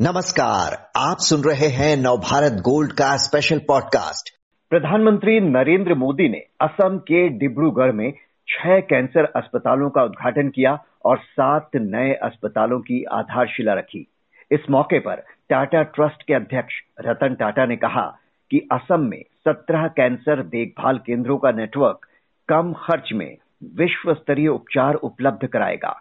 नमस्कार, आप सुन रहे हैं नवभारत गोल्ड का स्पेशल पॉडकास्ट प्रधानमंत्री नरेंद्र मोदी ने असम के डिब्रूगढ़ में छह कैंसर अस्पतालों का उद्घाटन किया और सात नए अस्पतालों की आधारशिला रखी। इस मौके पर टाटा ट्रस्ट के अध्यक्ष रतन टाटा ने कहा कि असम में सत्रह कैंसर देखभाल केंद्रों का नेटवर्क कम खर्च में विश्व स्तरीय उपचार उपलब्ध कराएगा।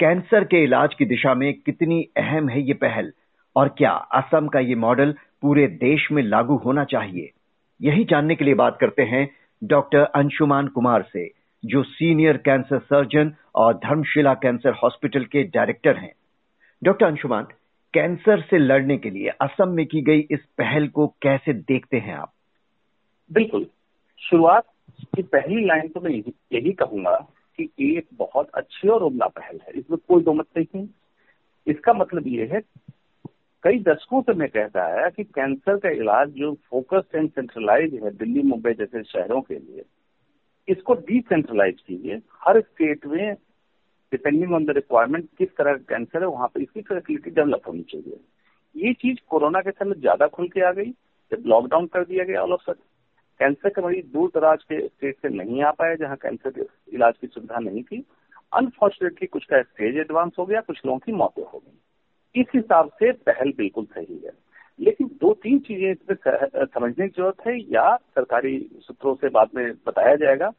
कैंसर के इलाज की दिशा में कितनी अहम है ये पहल? और क्या असम का ये मॉडल पूरे देश में लागू होना चाहिए? यही जानने के लिए बात करते हैं डॉक्टर अंशुमान कुमार से, जो सीनियर कैंसर सर्जन और धर्मशिला कैंसर हॉस्पिटल के डायरेक्टर हैं। डॉक्टर अंशुमान, कैंसर से लड़ने के लिए असम में की गई इस पहल को कैसे देखते हैं आप? बिल्कुल। शुरुआत की पहली लाइन तो मैं यही कहूँगा कि एक बहुत अच्छी और उमदा पहल है। इसमें कोई दो मत नहीं। इसका मतलब ये है, कई दशकों से मैं कहता है कि कैंसर का इलाज जो फोकस्ड एंड सेंट्रलाइज है दिल्ली, मुंबई जैसे शहरों के लिए, इसको डिसेंट्रलाइज कीजिए। हर स्टेट में डिपेंडिंग ऑन द रिक्वायरमेंट किस तरह का कैंसर है, वहाँ पर इसकी फैसिलिटी डेवलप होनी चाहिए। ये चीज़ कोरोना के समय ज़्यादा खुल के आ गई, जब लॉकडाउन कर दिया गया ऑल ऑफ़ सडन कैंसर के मरीज़ दूर दराज के स्टेट से नहीं आ पाए जहाँ कैंसर के इलाज की सुविधा नहीं थी। अनफॉर्चुनेटली कुछ का स्टेज एडवांस हो गया कुछ लोगों की मौतें हो गई। इस हिसाब से पहल बिल्कुल सही है। लेकिन दो तीन चीज़ें इसमें समझने की ज़रूरत है या सरकारी सूत्रों से बाद में बताया जाएगा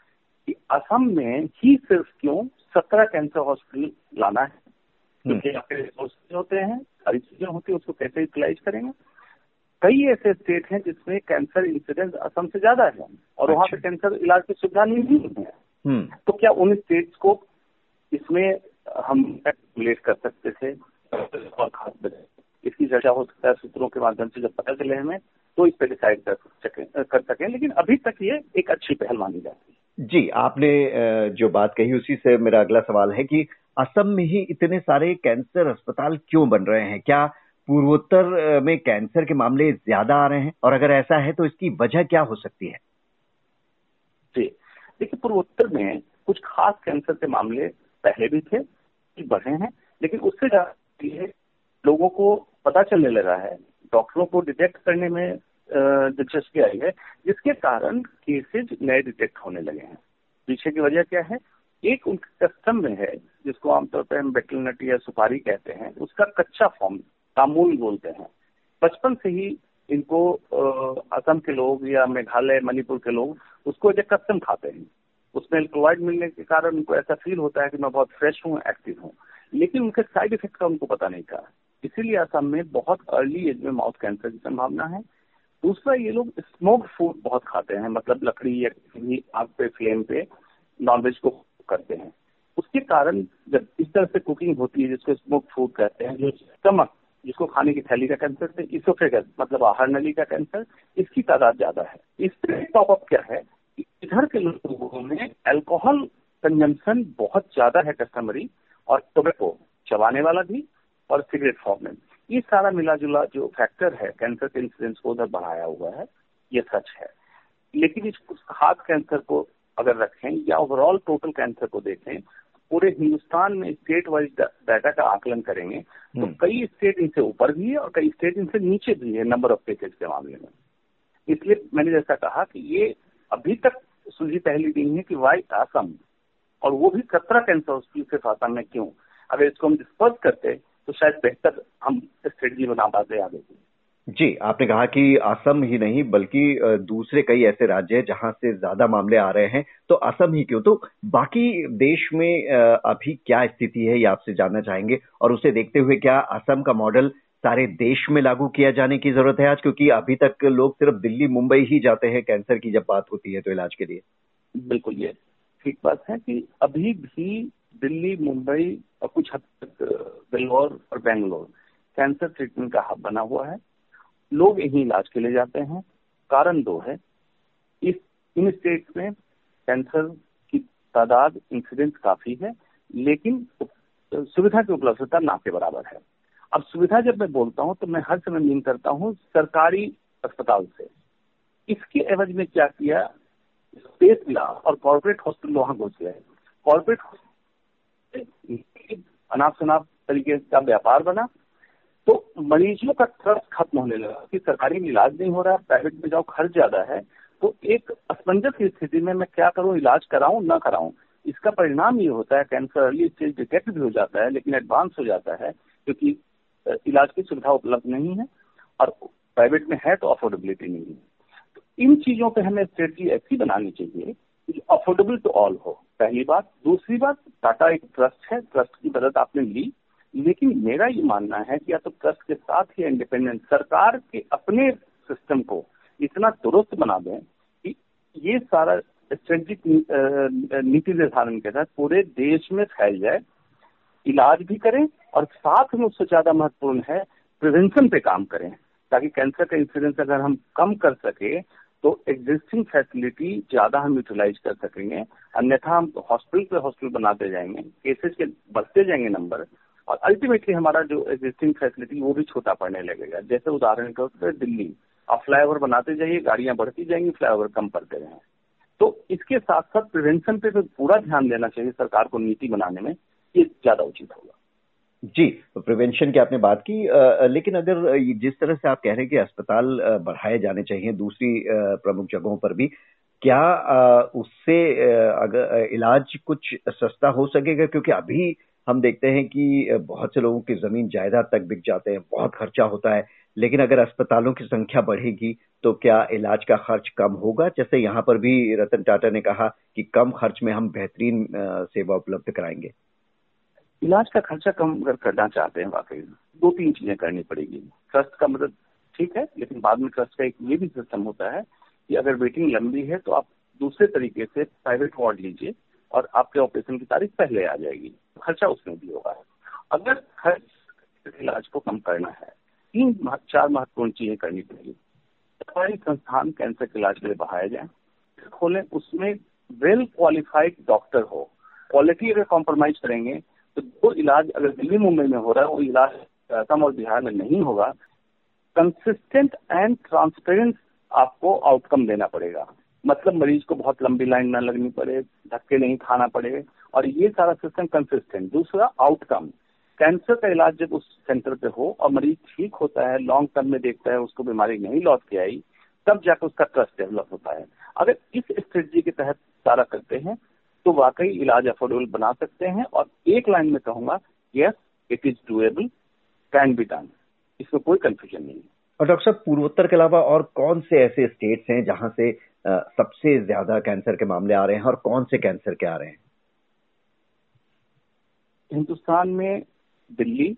कि असम में ही सिर्फ़ क्यों सत्रह कैंसर हॉस्पिटल लाना है। हम्म। क्योंकि आपके रिसोर्सेज होते हैं सारी चीज़ें होती है उसको कैसे यूटिलाइज करेंगे? कई ऐसे स्टेट हैं जिसमें कैंसर इंसिडेंस असम से ज़्यादा है और वहाँ पे कैंसर अच्छा। इलाज की सुविधा नहीं है। हम्म। तो क्या उन स्टेट्स को इसमें हम लेट कर सकते थे? और खास इसकी चर्चा हो सकता है सूत्रों के माध्यम से जब पता चले हमें तो इस पर डिसाइड कर सके कर सकें। लेकिन अभी तक ये एक अच्छी पहल मानी जाती है। जी आपने जो बात कही उसी से मेरा अगला सवाल है कि असम में ही इतने सारे कैंसर अस्पताल क्यों बन रहे हैं? क्या पूर्वोत्तर में कैंसर के मामले ज़्यादा आ रहे हैं और अगर ऐसा है तो इसकी वजह क्या हो सकती है? जी, देखिए पूर्वोत्तर में कुछ खास कैंसर के मामले पहले भी थे बढ़े हैं, लेकिन उससे ज़्यादा लोगों को पता चलने लगा है, डॉक्टरों को डिटेक्ट करने में दिलचस्पी आई है, जिसके कारण केसेज नए डिटेक्ट होने लगे हैं। पीछे की वजह क्या है? एक उनके कस्टम में है, जिसको आमतौर पर हम बेटल या सुपारी कहते हैं, उसका कच्चा फॉर्म तामूल बोलते हैं। बचपन से ही इनको असम के लोग या मेघालय, मणिपुर के लोग उसको एज कस्टम खाते हैं। उसमें एल्कोलाइड मिलने के कारण उनको ऐसा फील होता है कि मैं बहुत फ्रेश हूँ एक्टिव हूँ। लेकिन उनके साइड इफ़ेक्ट का उनको पता नहीं था। इसीलिए असम में बहुत अर्ली एज में माउथ कैंसर की संभावना है। दूसरा, ये लोग स्मोक फ़ूड बहुत खाते हैं। मतलब लकड़ी या किसी भी आग पे फ्लेम पे नॉनवेज को करते हैं। उसके कारण जब इस तरह से कुकिंग होती है, जिसको स्मोक फ़ूड कहते हैं, जो स्टमक जिसको खाने की थैली का कैंसर से इसोफेगस मतलब आहार नली का कैंसर इसकी तादाद ज़्यादा है। इस टॉप अप क्या है इधर के लोगों में अल्कोहल कंजम्पशन बहुत ज़्यादा है कस्टमरी और टोबैको चबाने वाला भी, और सिगरेट फॉर्म में ये सारा मिला जुला जो फैक्टर है कैंसर के इंसिडेंस को उधर बढ़ाया हुआ है, ये सच है। लेकिन इस हार्ट कैंसर को अगर रखें या ओवरऑल टोटल कैंसर को देखें पूरे हिंदुस्तान में स्टेट वाइज डाटा का आकलन करेंगे तो हम्म। कई स्टेट इनसे ऊपर भी है और कई स्टेट इनसे नीचे भी है नंबर ऑफ़ केसेज के मामले में। इसलिए मैंने जैसा कहा कि ये अभी तक सुलझी पहली नहीं है कि वाई आसम और वो भी सत्रह कैंसर सिर्फ़ आसम में क्यों? अगर इसको हम डिस्पर्स करते तो शायद बेहतर हम स्ट्रेटजी बना पाते आगे। की जी, आपने कहा कि असम ही नहीं, बल्कि दूसरे कई ऐसे राज्य हैं जहाँ से ज़्यादा मामले आ रहे हैं। तो असम ही क्यों? तो बाकी देश में अभी क्या स्थिति है ये आपसे जानना चाहेंगे। और उसे देखते हुए क्या असम का मॉडल सारे देश में लागू किया जाने की ज़रूरत है? आज क्योंकि अभी तक लोग सिर्फ़ दिल्ली, मुंबई ही जाते हैं, कैंसर की जब बात होती है तो इलाज के लिए। बिल्कुल, ये ठीक बात है कि अभी भी दिल्ली, मुंबई और कुछ हद तक बेलोर और बेंगलोर कैंसर ट्रीटमेंट का हब बना हुआ है। लोग यही इलाज के लिए जाते हैं। कारण दो है, इस, इन स्टेट्स में कैंसर की तादाद इंसिडेंस काफ़ी है, लेकिन सुविधा की उपलब्धता ना के बराबर है। अब सुविधा जब मैं बोलता हूँ तो मैं हर समय मीन करता हूँ सरकारी अस्पताल से। इसके एवज में क्या किया स्पेस मिला और कॉर्पोरेट हॉस्पिटल वहाँ घुस गए। कॉर्पोरेट अनाप शनाप तरीके का व्यापार बना तो मरीजों का ट्रस्ट खत्म होने लगा कि सरकारी में इलाज नहीं हो रहा प्राइवेट में जाओ, खर्च ज़्यादा है। तो एक असमंजस की स्थिति में मैं क्या करूँ, इलाज कराऊं, ना कराऊं? इसका परिणाम ये होता है कैंसर अर्ली स्टेज डिटेक्ट भी हो जाता है, लेकिन एडवांस हो जाता है, क्योंकि इलाज की सुविधा उपलब्ध नहीं है और प्राइवेट में है तो अफोर्डेबिलिटी नहीं है। तो इन चीज़ों पे हमें स्ट्रेटजी ऐसी बनानी चाहिए कि अफोर्डेबल टू ऑल हो। पहली बात। दूसरी बात, टाटा एक ट्रस्ट है ट्रस्ट की मदद आपने ली। लेकिन मेरा ये मानना है कि या तो ट्रस्ट के साथ ही इंडिपेंडेंट सरकार के अपने सिस्टम को इतना दुरुस्त बना दें कि ये सारा स्ट्रेटेजिक नीति निर्धारण के तहत पूरे देश में फैल जाए, इलाज भी करें और साथ में उससे ज़्यादा महत्वपूर्ण है प्रिवेंशन पे काम करें, ताकि कैंसर का इंसिडेंस अगर हम कम कर सके तो एग्जिस्टिंग फैसिलिटी ज़्यादा हम यूटिलाइज कर सकेंगे। अन्यथा हम हॉस्पिटल पे हॉस्पिटल बनाते जाएँगे केसेस के बढ़ते जाएँगे नंबर और अल्टीमेटली हमारा जो एग्जिस्टिंग फैसिलिटी वो भी छोटा पड़ने लगेगा। जैसे उदाहरण के तौर दिल्ली आप फ्लाईओवर बनाते जाइए गाड़ियाँ बढ़ती जाएँगी फ्लाईओवर कम पड़ते रहे तो इसके साथ साथ प्रिवेंशन पे भी पूरा ध्यान देना चाहिए सरकार को नीति बनाने में ये ज़्यादा उचित होगा। जी तो प्रिवेंशन की आपने बात की आ, लेकिन अगर जिस तरह से आप कह रहे हैं कि अस्पताल बढ़ाए जाने चाहिए दूसरी प्रमुख जगहों पर भी क्या उससे अगर इलाज कुछ सस्ता हो सकेगा? क्योंकि अभी हम देखते हैं कि बहुत से लोगों की ज़मीन जायदाद तक बिक जाते हैं, बहुत खर्चा होता है, लेकिन अगर अस्पतालों की संख्या बढ़ेगी तो क्या इलाज का खर्च कम होगा? जैसे यहाँ पर भी रतन टाटा ने कहा कि कम खर्च में हम बेहतरीन सेवा उपलब्ध कराएँगे। इलाज का खर्चा कम अगर करना चाहते हैं, वाकई दो तीन चीज़ें करनी पड़ेगी। ट्रस्ट का मदद ठीक है, लेकिन बाद में ट्रस्ट का एक ये भी सिस्टम होता है कि अगर वेटिंग लंबी है तो आप दूसरे तरीके से प्राइवेट वार्ड लीजिए और आपके ऑपरेशन की तारीख पहले आ जाएगी। खर्चा उसमें भी होगा। अगर खर्च इलाज को कम करना है, तीन चार महत्वपूर्ण चीज़ें करनी पड़ेगी। सरकारी संस्थान कैंसर के इलाज के लिए बढ़ाया जाए, खोलें, उसमें वेल क्वालिफाइड डॉक्टर हो। क्वालिटी अगर कॉम्प्रोमाइज करेंगे तो जो इलाज अगर दिल्ली, मुंबई में हो रहा है, वो इलाज असम और बिहार में नहीं होगा। कंसिस्टेंट एंड ट्रांसपेरेंट आपको आउटकम देना पड़ेगा। मतलब मरीज़ को बहुत लंबी लाइन ना लगनी पड़े, धक्के नहीं खाना पड़े, और ये सारा सिस्टम कंसिस्टेंट दूसरा आउटकम कैंसर का इलाज जब उस सेंटर पे हो और मरीज़ ठीक होता है लॉन्ग टर्म में देखता है, उसको बीमारी नहीं लौट के आई, तब जाकर उसका ट्रस्ट डेवलप होता है। अगर इस स्ट्रेटजी के तहत सारा करते हैं तो वाकई इलाज अफोर्डेबल बना सकते हैं और एक लाइन में कहूँगा yes it is doable can be done इसमें कोई कंफ्यूजन नहीं है। और डॉक्टर साहब, पूर्वोत्तर के अलावा और कौन से ऐसे स्टेट्स हैं जहाँ से सबसे ज़्यादा कैंसर के मामले आ रहे हैं और कौन से कैंसर के आ रहे हैं? हिंदुस्तान में दिल्ली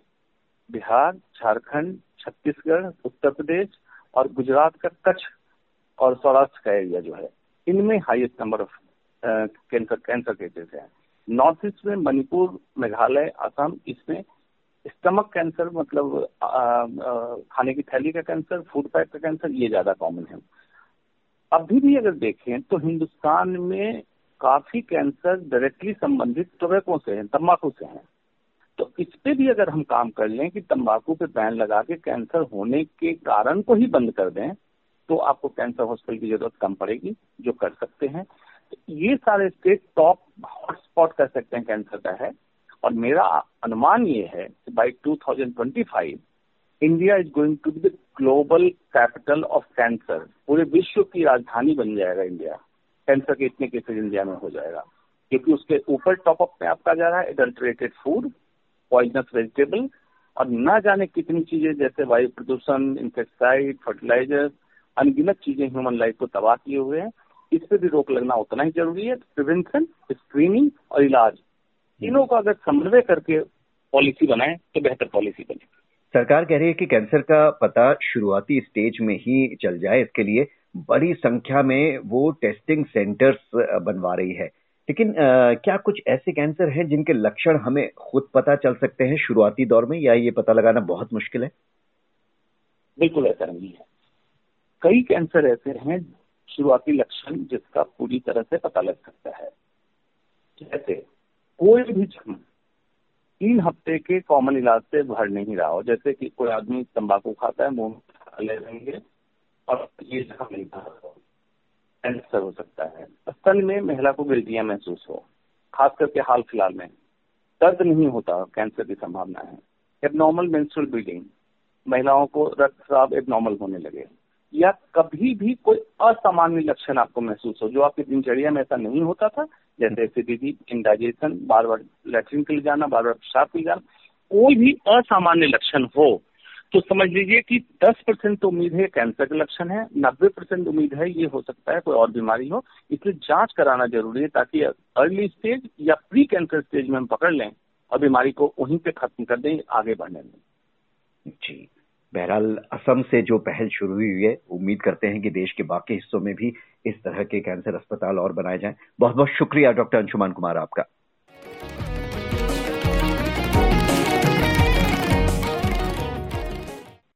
बिहार झारखंड छत्तीसगढ़ उत्तर प्रदेश और गुजरात का कच्छ और सौराष्ट्र का एरिया जो है इनमें highest number of cancer cancer cases है। नॉर्थ ईस्ट में मणिपुर मेघालय असम इसमें स्टमक कैंसर मतलब आ, आ, खाने की थैली का कैंसर फ़ूड पैक का कैंसर ये ज़्यादा कॉमन है। अभी भी अगर देखें तो हिंदुस्तान में काफ़ी कैंसर डायरेक्टली संबंधित टोबैको से हैं तम्बाकू से हैं। तो इस पे भी अगर हम काम कर लें कि तंबाकू पे बैन लगा के कैंसर होने के कारण को ही बंद कर दें तो आपको कैंसर हॉस्पिटल की ज़रूरत कम पड़ेगी, जो कर सकते हैं। तो ये सारे स्टेट टॉप हॉटस्पॉट कर सकते हैं कैंसर का है। और मेरा अनुमान ये है कि by 2025 India is going to be the global capital of cancer पूरे विश्व की राजधानी बन जाएगा इंडिया कैंसर के इतने केसेज इंडिया में हो जाएगा। क्योंकि उसके ऊपर टॉपअप में आपका जा रहा है एडल्ट्रेटेड फ़ूड पॉइजनस वेजिटेबल और न जाने कितनी चीज़ें जैसे वायु प्रदूषण इंसेक्टिसाइड फर्टिलाइज़र अनगिनत चीज़ें ह्यूमन लाइफ को तबाह किए हुए हैं। इस पर भी रोक लगना उतना ही ज़रूरी है। प्रिवेंशन स्क्रीनिंग और इलाज। तीनों का अगर समन्वय करके पॉलिसी बनाए तो बेहतर पॉलिसी बने। सरकार कह रही है कि कैंसर का पता शुरुआती स्टेज में ही चल जाए इसके लिए बड़ी संख्या में वो टेस्टिंग सेंटर्स बनवा रही है। लेकिन आ, क्या कुछ ऐसे कैंसर हैं जिनके लक्षण हमें खुद पता चल सकते हैं शुरुआती दौर में या ये पता लगाना बहुत मुश्किल है? बिल्कुल ऐसा नहीं है। कई कैंसर ऐसे हैं शुरुआती लक्षण जिसका पूरी तरह से पता लग सकता है। जैसे कोई भी जख्म तीन हफ़्ते के कॉमन इलाज से भर नहीं रहा हो। जैसे कि कोई आदमी तंबाकू खाता है, मुँह ले लेंगे और ये नहीं था कैंसर हो। सकता है। स्तन में महिला को गिल्टियाँ महसूस हो, खास करके हाल फ़िलहाल में। दर्द नहीं होता, कैंसर की संभावना है। एबनॉर्मल मेंस्ट्रुअल ब्लीडिंग महिलाओं को रक्तस्राव एक नॉर्मल होने लगे। या कभी भी कोई असामान्य लक्षण आपको महसूस हो जो आपकी दिनचर्या में ऐसा नहीं होता था जैसे एसिडिटी इंडाइजेशन बार बार लेटरिन के लिए जाना बार बार पेशाब के लिए जाना कोई भी असामान्य लक्षण हो तो समझ लीजिए कि 10 परसेंट उम्मीद है कैंसर का लक्षण है 90 परसेंट उम्मीद है ये हो सकता है कोई और बीमारी हो इसलिए जाँच कराना ज़रूरी है ताकि अर्ली स्टेज या प्री कैंसर स्टेज में हम पकड़ लें और बीमारी को वहीं पे खत्म कर दें आगे बढ़ने में जी। बहरहाल, असम से जो पहल शुरू हुई है, उम्मीद करते हैं कि देश के बाकी हिस्सों में भी इस तरह के कैंसर अस्पताल और बनाए जाएँ। बहुत बहुत शुक्रिया, डॉक्टर अंशुमान कुमार आपका।